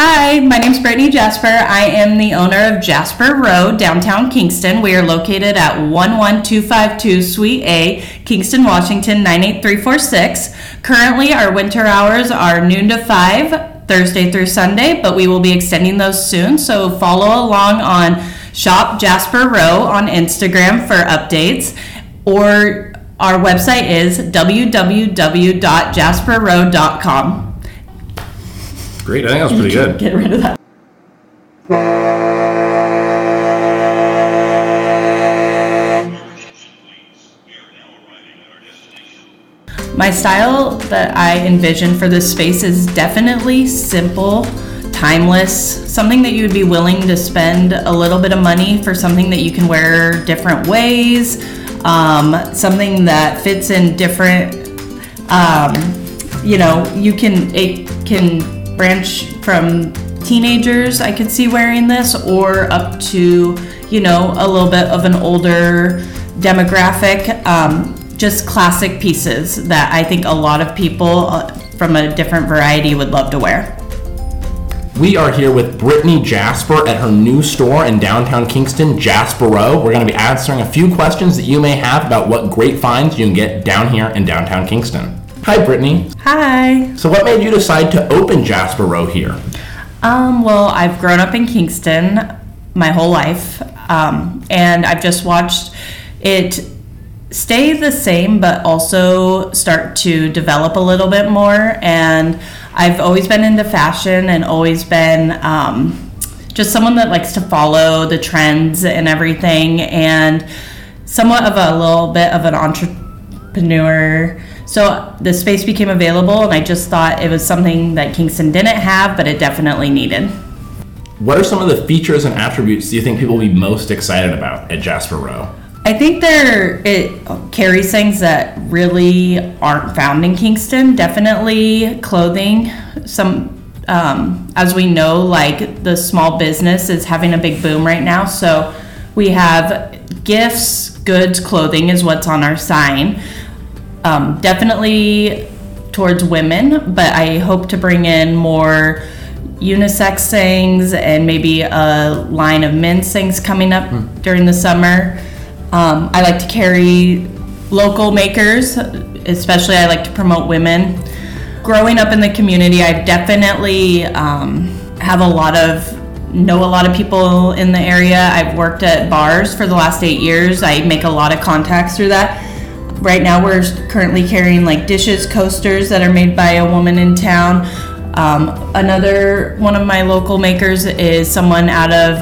Hi, my name is Brittney Jasper. I am the owner of Jasper Row, downtown Kingston. We are located at 11252 Suite A, Kingston, Washington 98346. Currently, our winter hours are noon to 5, Thursday through Sunday, but we will be extending those soon. So follow along on Shop Jasper Row on Instagram for updates or our website is www.jasperrow.com. Great, I think that was pretty good. Get rid of that. My style that I envision for this space is definitely simple, timeless, something that you would be willing to spend a little bit of money for something that you can wear different ways, um, something that fits in different, um, you know, you can, it can branch from teenagers, I could see wearing this, or up to, you know, a little bit of an older demographic. Um, just classic pieces that I think a lot of people uh, from a different variety would love to wear. We are here with Brittney Jasper at her new store in downtown Kingston, Jasper Row. We're going to be answering a few questions that you may have about what great finds you can get down here in downtown Kingston. Hi, Brittney. Hi. So, what made you decide to open Jasper Row here? Um, well, I've grown up in Kingston my whole life, um, and I've just watched it stay the same, but also start to develop a little bit more. And I've always been into fashion and always been um, just someone that likes to follow the trends and everything, and somewhat of a little bit of an entrepreneur. So the space became available, and I just thought it was something that Kingston didn't have, but it definitely needed. What are some of the features and attributes do you think people will be most excited about at Jasper Row? I think there it carries things that really aren't found in Kingston. Definitely clothing. Some, um, as we know, like the small business is having a big boom right now. So we have gifts, goods, clothing is what's on our sign. Um, definitely towards women, but I hope to bring in more unisex things and maybe a line of men's things coming up during the summer. Um, I like to carry local makers, especially I like to promote women. Growing up in the community, I definitely um, have a lot of know a lot of people in the area. I've worked at bars for the last eight years. I make a lot of contacts through that. Right now, we're currently carrying like dishes, coasters that are made by a woman in town. Um, another one of my local makers is someone out of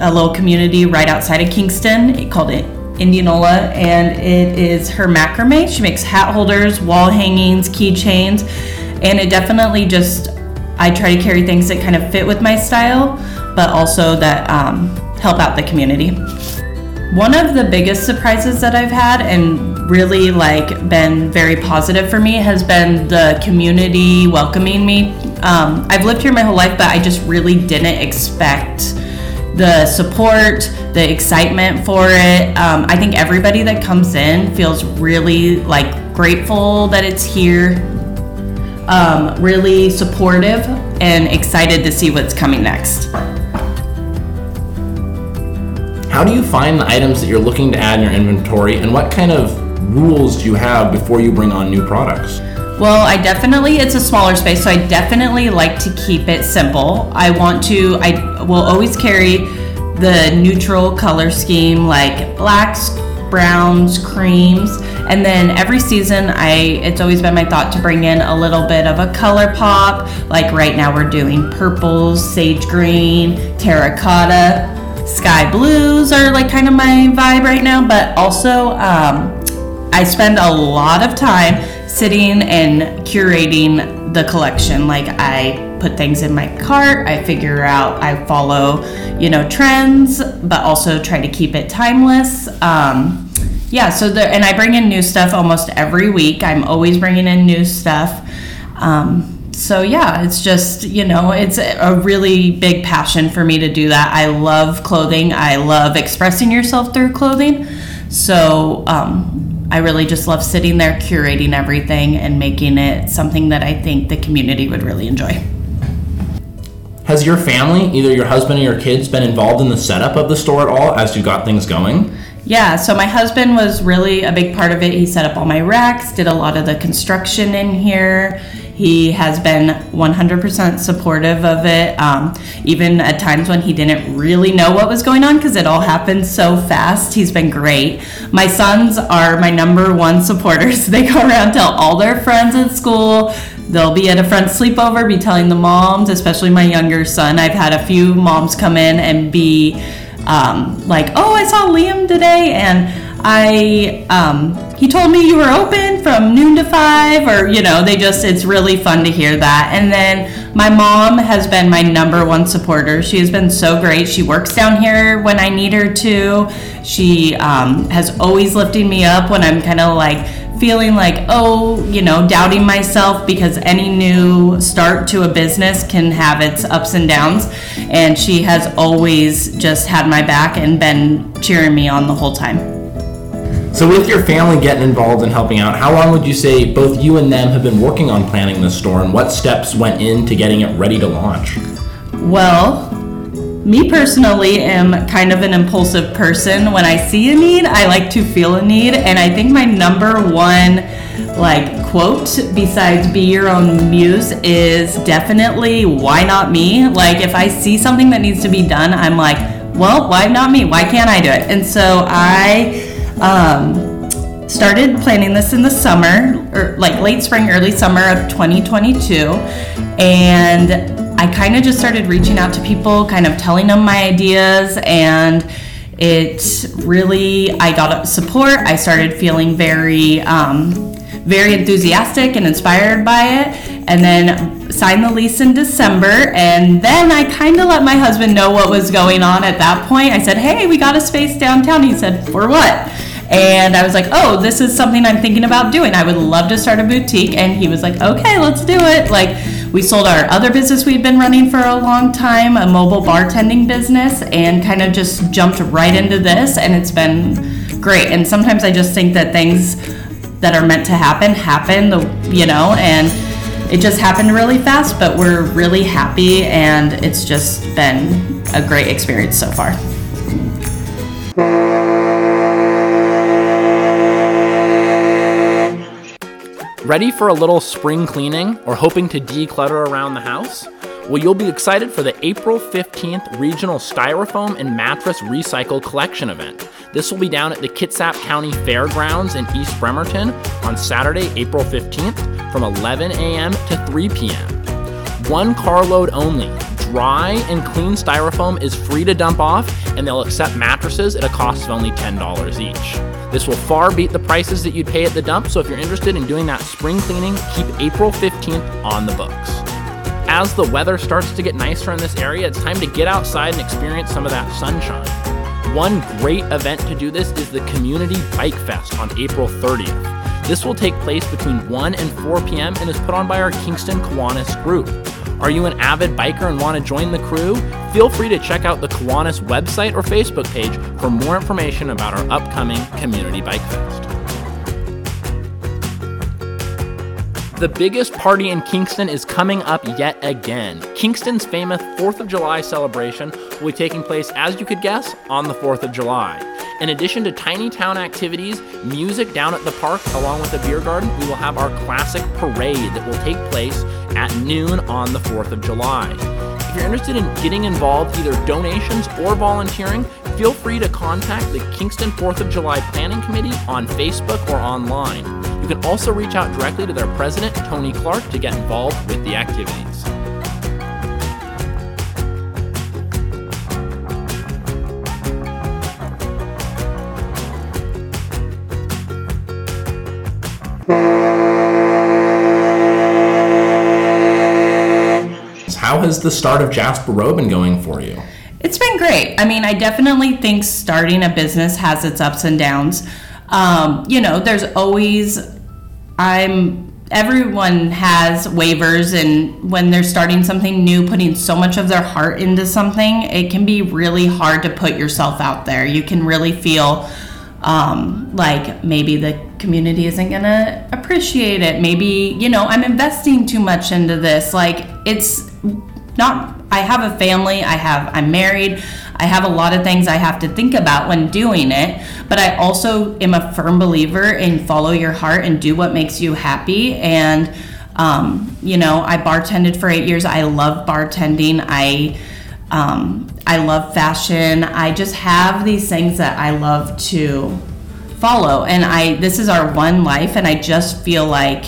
a little community right outside of Kingston called it Indianola, and it is her macrame. She makes hat holders, wall hangings, keychains, and it definitely just I try to carry things that kind of fit with my style, but also that um, help out the community. One of the biggest surprises that I've had and really like been very positive for me has been the community welcoming me. Um, I've lived here my whole life, but I just really didn't expect the support, the excitement for it. Um, I think everybody that comes in feels really like grateful that it's here, um, really supportive, and excited to see what's coming next. How do you find the items that you're looking to add in your inventory, and what kind of rules do you have before you bring on new products? Well, I definitely, it's a smaller space, so I definitely like to keep it simple. I want to, I will always carry the neutral color scheme like blacks, browns, creams, and then every season I it's always been my thought to bring in a little bit of a color pop. Like right now we're doing purples, sage green, terracotta, sky blues are like kind of my vibe right now, but also um, I spend a lot of time sitting and curating the collection. Like I put things in my cart, I figure out, I follow, you know, trends, but also try to keep it timeless. Um, yeah, so there, and I bring in new stuff almost every week. I'm always bringing in new stuff. Um, so yeah, it's just, you know, it's a really big passion for me to do that. I love clothing. I love expressing yourself through clothing. So, um, I really just love sitting there curating everything and making it something that I think the community would really enjoy. Has your family, either your husband or your kids, been involved in the setup of the store at all as you got things going? Yeah, so my husband was really a big part of it. He set up all my racks, did a lot of the construction in here. He has been 100% supportive of it, um, even at times when he didn't really know what was going on because it all happened so fast. He's been great. My sons are my number one supporters. They go around tell all their friends at school. They'll be at a friend's sleepover, be telling the moms, especially my younger son. I've had a few moms come in and be um, like, "Oh, I saw Liam today," and I um, he told me you were open from noon to five, or you know, they just it's really fun to hear that. And then my mom has been my number one supporter. She has been so great. She works down here when I need her to. She um, has always lifted me up when I'm kind of like feeling like, oh, you know, doubting myself because any new start to a business can have its ups and downs. And she has always just had my back and been cheering me on the whole time. So, with your family getting involved and helping out, how long would you say both you and them have been working on planning this store, and what steps went into getting it ready to launch? Well, me personally am kind of an impulsive person. When I see a need, I like to feel a need, and I think my number one like quote besides be your own muse is definitely why not me? Like if I see something that needs to be done, I'm like, well, why not me? Why can't I do it? And so I um, started planning this in the summer, or like late spring, early summer of 2022. And I kind of just started reaching out to people, kind of telling them my ideas, and it really, I got support. I started feeling very, um, very enthusiastic and inspired by it. And then signed the lease in December. And then I kind of let my husband know what was going on at that point. I said, Hey, we got a space downtown. He said, For what? And I was like, oh, this is something I'm thinking about doing. I would love to start a boutique. And he was like, okay, let's do it. Like, we sold our other business we'd been running for a long time, a mobile bartending business, and kind of just jumped right into this. And it's been great. And sometimes I just think that things that are meant to happen happen, you know, and it just happened really fast, but we're really happy. And it's just been a great experience so far. Ready for a little spring cleaning or hoping to declutter around the house? Well, you'll be excited for the April 15th Regional Styrofoam and Mattress Recycle Collection event. This will be down at the Kitsap County Fairgrounds in East Bremerton on Saturday, April 15th from 11 a.m. to 3 p.m. One carload only. Dry and clean styrofoam is free to dump off, and they'll accept mattresses at a cost of only $10 each. This will far beat the prices that you'd pay at the dump, so if you're interested in doing that spring cleaning, keep April 15th on the books. As the weather starts to get nicer in this area, it's time to get outside and experience some of that sunshine. One great event to do this is the Community Bike Fest on April 30th. This will take place between 1 and 4 p.m. and is put on by our Kingston Kiwanis group. Are you an avid biker and want to join the crew? Feel free to check out the Kiwanis website or Facebook page for more information about our upcoming Community Bike Fest. The biggest party in Kingston is coming up yet again. Kingston's famous 4th of July celebration will be taking place, as you could guess, on the 4th of July. In addition to tiny town activities, music down at the park, along with the beer garden, we will have our classic parade that will take place at noon on the 4th of July. If you're interested in getting involved, either donations or volunteering, feel free to contact the Kingston 4th of July Planning Committee on Facebook or online. You can also reach out directly to their president, Tony Clark, to get involved with the activities. Has the start of Jasper Row been going for you? It's been great. I mean, I definitely think starting a business has its ups and downs. Um, you know, there's always, I'm, everyone has waivers, and when they're starting something new, putting so much of their heart into something, it can be really hard to put yourself out there. You can really feel um, like maybe the community isn't gonna appreciate it. Maybe, you know, I'm investing too much into this. Like, it's not I have a family, I have I'm married, I have a lot of things I have to think about when doing it, but I also am a firm believer in follow your heart and do what makes you happy and um, you know, I bartended for eight years. I love bartending. I um, I love fashion. I just have these things that I love to follow, and I this is our one life, and I just feel like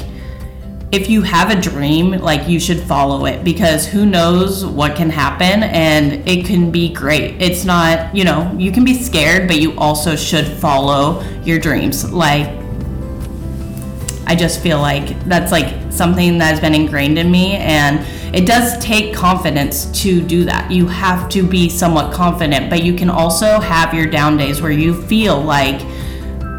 if you have a dream, like you should follow it because who knows what can happen and it can be great. It's not, you know, you can be scared, but you also should follow your dreams. Like, I just feel like that's like something that has been ingrained in me and it does take confidence to do that. You have to be somewhat confident, but you can also have your down days where you feel like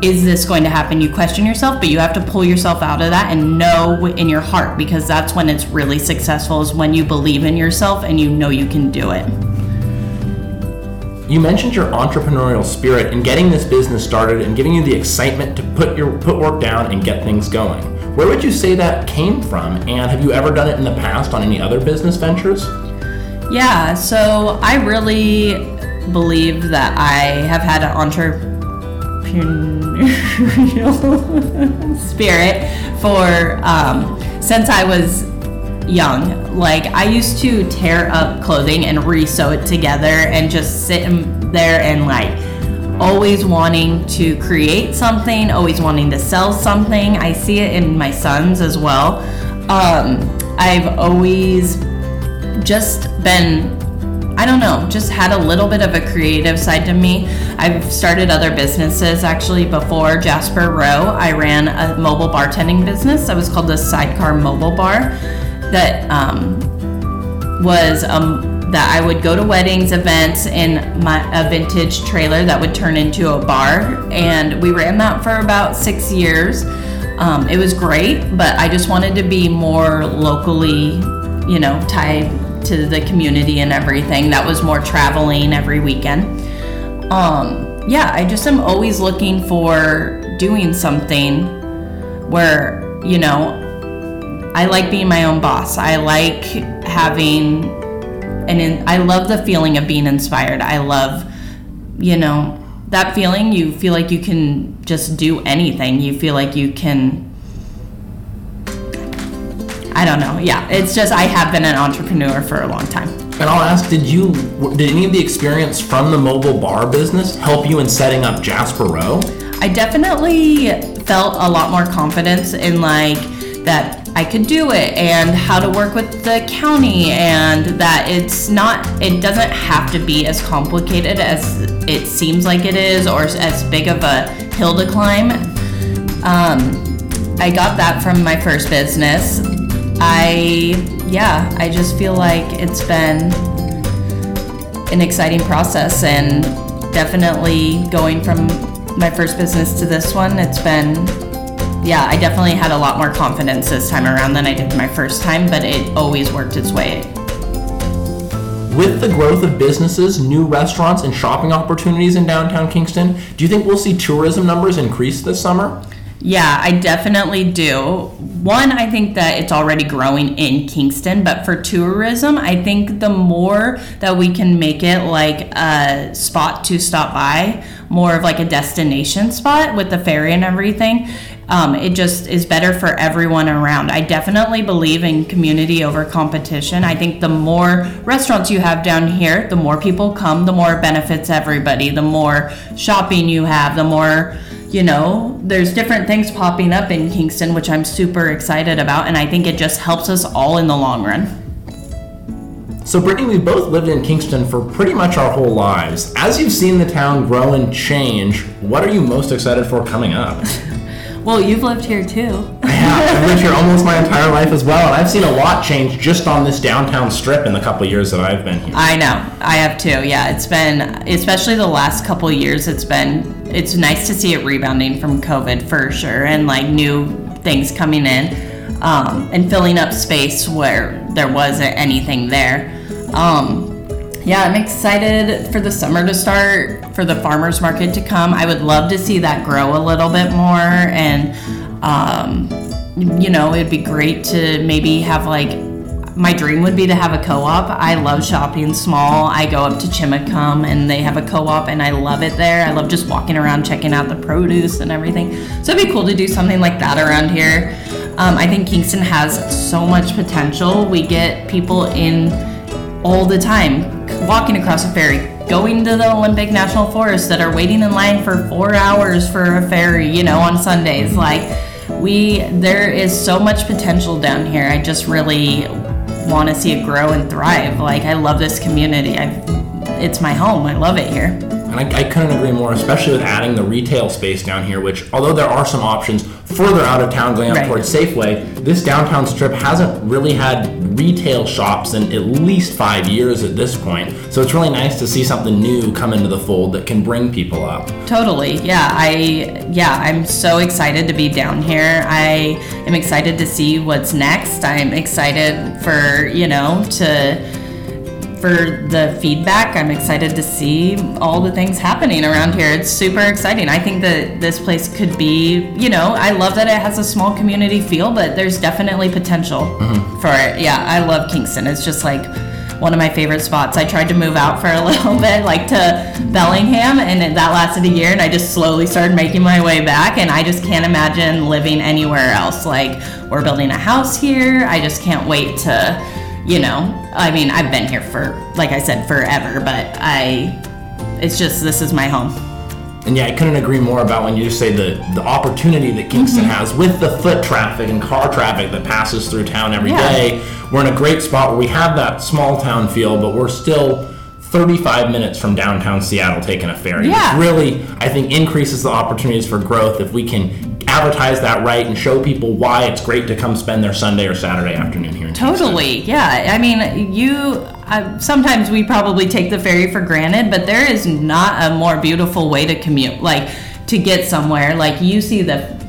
is this going to happen? You question yourself, but you have to pull yourself out of that and know in your heart because that's when it's really successful is when you believe in yourself and you know you can do it. You mentioned your entrepreneurial spirit in getting this business started and giving you the excitement to put your put work down and get things going. Where would you say that came from? And have you ever done it in the past on any other business ventures? Yeah, so I really believe that I have had an spirit for um, since I was young. Like I used to tear up clothing and re-sew it together and just sit there and like always wanting to create something, always wanting to sell something. I see it in my sons as well. Um, I've always just been I don't know, just had a little bit of a creative side to me. I've started other businesses actually before Jasper Row. I ran a mobile bartending business that was called the Sidecar Mobile Bar that um, was um, that I would go to weddings, events in my a vintage trailer that would turn into a bar, and we ran that for about six years. Um, it was great, but I just wanted to be more locally, you know, tied to the community and everything. That was more traveling every weekend. Um, yeah, I just am always looking for doing something where, you know, I like being my own boss. I like having and in, I love the feeling of being inspired. I love, you know, that feeling you feel like you can just do anything. You feel like you can I don't know. Yeah, it's just I have been an entrepreneur for a long time. And I'll ask, did you did any of the experience from the mobile bar business help you in setting up Jasper Row? I definitely felt a lot more confidence in like that I could do it and how to work with the county and that it's not it doesn't have to be as complicated as it seems like it is or as big of a hill to climb. Um, I got that from my first business. I yeah, I just feel like it's been an exciting process and definitely going from my first business to this one, it's been yeah, I definitely had a lot more confidence this time around than I did my first time, but it always worked its way. With the growth of businesses, new restaurants, and shopping opportunities in downtown Kingston, do you think we'll see tourism numbers increase this summer? Yeah, I definitely do. One, I think that it's already growing in Kingston, but for tourism, I think the more that we can make it like a spot to stop by, more of like a destination spot with the ferry and everything, um, it just is better for everyone around. I definitely believe in community over competition. I think the more restaurants you have down here, the more people come, the more it benefits everybody. The more shopping you have, the more you know, there's different things popping up in Kingston, which I'm super excited about, and I think it just helps us all in the long run. So, Brittney, we've both lived in Kingston for pretty much our whole lives. As you've seen the town grow and change, what are you most excited for coming up? Well, you've lived here too. yeah, I've lived here almost my entire life as well, and I've seen a lot change just on this downtown strip in the couple years that I've been here. I know, I have too. Yeah, it's been, especially the last couple years, it's been, it's nice to see it rebounding from COVID for sure, and like new things coming in, um, and filling up space where there wasn't anything there. Um, yeah, I'm excited for the summer to start, for the farmers market to come. I would love to see that grow a little bit more, and um, you know, it'd be great to maybe have like my dream would be to have a co-op. I love shopping small. I go up to Chimacum and they have a co-op and I love it there. I love just walking around checking out the produce and everything. So it'd be cool to do something like that around here. Um, I think Kingston has so much potential. We get people in all the time walking across a ferry, going to the Olympic National Forest that are waiting in line for four hours for a ferry, you know, on Sundays. Like, we, there is so much potential down here. I just really want to see it grow and thrive. Like, I love this community. I, it's my home. I love it here. And I, I, couldn't agree more, especially with adding the retail space down here, which, although there are some options further out of town going up right. towards Safeway, this downtown strip hasn't really had retail shops in at least five years at this point. So it's really nice to see something new come into the fold that can bring people up. Totally. Yeah. I, yeah, I'm so excited to be down here. I am excited to see what's next. I'm excited for, you know, to, for the feedback. I'm excited to see all the things happening around here. It's super exciting. I think that this place could be, you know, I love that it has a small community feel, but there's definitely potential mm-hmm. for it. Yeah, I love Kingston. It's just like one of my favorite spots. I tried to move out for a little bit, like to Bellingham, and that lasted a year, and I just slowly started making my way back, and I just can't imagine living anywhere else. Like, we're building a house here. I just can't wait to you know i mean i've been here for like i said forever but i it's just this is my home and yeah i couldn't agree more about when you say the the opportunity that kingston mm-hmm. has with the foot traffic and car traffic that passes through town every yeah. day. we're in a great spot where we have that small town feel but we're still 35 minutes from downtown Seattle taking a ferry. Yeah. Which really, I think, increases the opportunities for growth if we can advertise that right and show people why it's great to come spend their Sunday or Saturday afternoon here in Totally, yeah. I mean, you uh, sometimes we probably take the ferry for granted, but there is not a more beautiful way to commute, like to get somewhere. Like you see the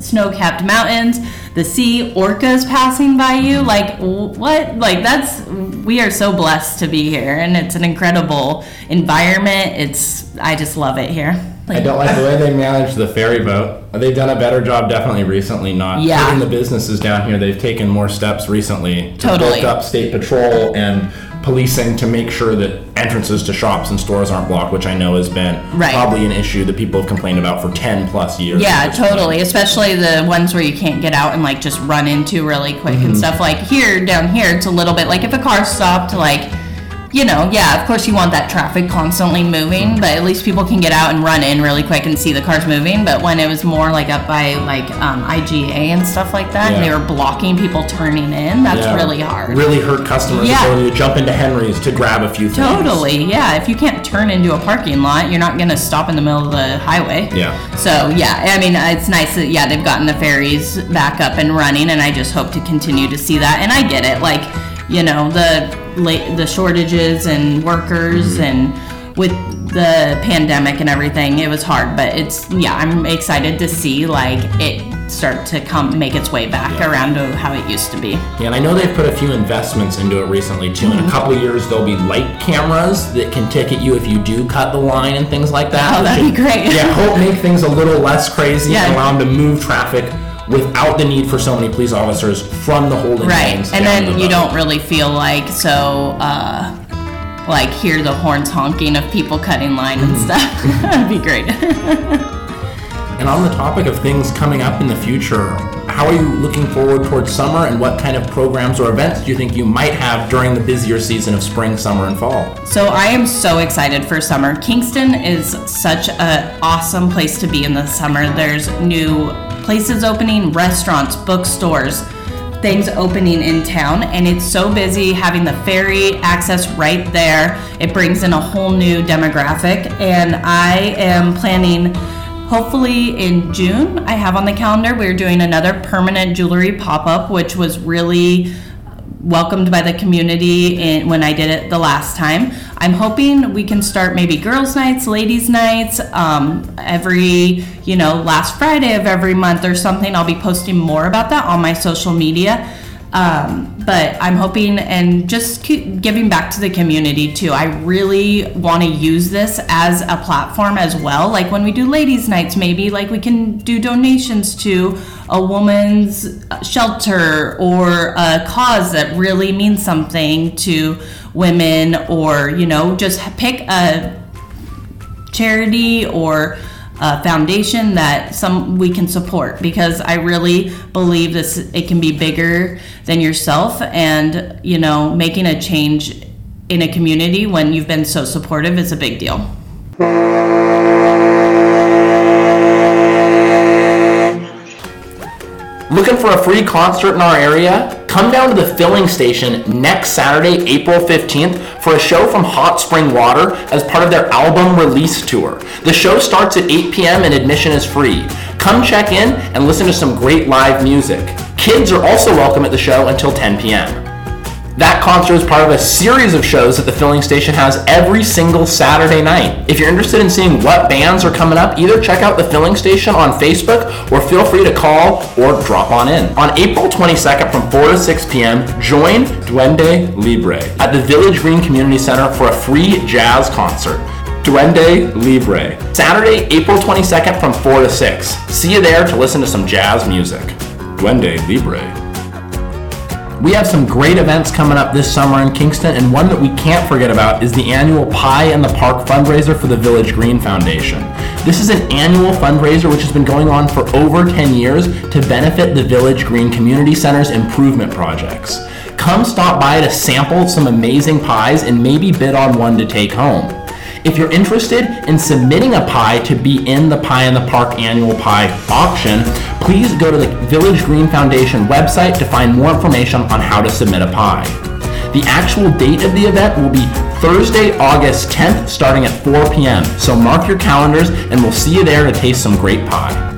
snow-capped mountains, the sea, orcas passing by you. Like what? Like that's we are so blessed to be here, and it's an incredible environment. It's I just love it here. Like, I don't like the way they manage the ferry boat. They've done a better job definitely recently, not yeah. hurting the businesses down here. They've taken more steps recently to totally. bulk up state patrol and policing to make sure that entrances to shops and stores aren't blocked, which I know has been right. probably an issue that people have complained about for 10 plus years. Yeah, totally. Point. Especially the ones where you can't get out and like just run into really quick mm-hmm. and stuff. Like here, down here, it's a little bit like if a car stopped, like you know, yeah, of course you want that traffic constantly moving, but at least people can get out and run in really quick and see the cars moving. But when it was more like up by like um, IGA and stuff like that, yeah. and they were blocking people turning in, that's yeah. really hard. Really hurt customers' yeah. ability to jump into Henry's to grab a few things. Totally, yeah. If you can't turn into a parking lot, you're not gonna stop in the middle of the highway. Yeah. So yeah, I mean, it's nice that yeah they've gotten the ferries back up and running, and I just hope to continue to see that. And I get it, like you know the late, the shortages and workers mm-hmm. and with the pandemic and everything it was hard but it's yeah i'm excited to see like it start to come make its way back yeah. around to how it used to be yeah and i know they've put a few investments into it recently too mm-hmm. in a mm-hmm. couple years there'll be light cameras that can ticket you if you do cut the line and things like that oh that'd be great yeah hope make things a little less crazy yeah. and allow them to move traffic without the need for so many police officers from the holding right lanes. and then you don't really feel like so uh, like hear the horns honking of people cutting line and mm-hmm. stuff that'd be great and on the topic of things coming up in the future how are you looking forward towards summer and what kind of programs or events do you think you might have during the busier season of spring summer and fall? So i am so excited for summer. Kingston is such an awesome place to be in the summer. There's new places opening, restaurants, bookstores, things opening in town and it's so busy having the ferry access right there. It brings in a whole new demographic and i am planning hopefully in june i have on the calendar we're doing another permanent jewelry pop-up which was really welcomed by the community in, when I did it the last time. I'm hoping we can start maybe girls' nights, ladies' nights, um, every, you know, last Friday of every month or something. I'll be posting more about that on my social media. Um, but I'm hoping and just giving back to the community too. I really want to use this as a platform as well. Like when we do ladies' nights, maybe like we can do donations to a woman's shelter or a cause that really means something to women, or you know, just pick a charity or a foundation that some we can support because I really believe this it can be bigger than yourself and you know making a change in a community when you've been so supportive is a big deal. Looking for a free concert in our area? Come down to the filling station next Saturday, April 15th, for a show from Hot Spring Water as part of their album release tour. The show starts at 8 p.m. and admission is free. Come check in and listen to some great live music. Kids are also welcome at the show until 10 p.m. That concert is part of a series of shows that the filling station has every single Saturday night. If you're interested in seeing what bands are coming up, either check out the filling station on Facebook or feel free to call or drop on in. On April 22nd from 4 to 6 p.m., join Duende Libre at the Village Green Community Center for a free jazz concert. Duende Libre. Saturday, April 22nd from 4 to 6. See you there to listen to some jazz music. Duende Libre. We have some great events coming up this summer in Kingston, and one that we can't forget about is the annual Pie in the Park fundraiser for the Village Green Foundation. This is an annual fundraiser which has been going on for over 10 years to benefit the Village Green Community Center's improvement projects. Come stop by to sample some amazing pies and maybe bid on one to take home. If you're interested in submitting a pie to be in the Pie in the Park annual pie auction, please go to the Village Green Foundation website to find more information on how to submit a pie. The actual date of the event will be Thursday, August 10th, starting at 4 p.m. So mark your calendars and we'll see you there to taste some great pie.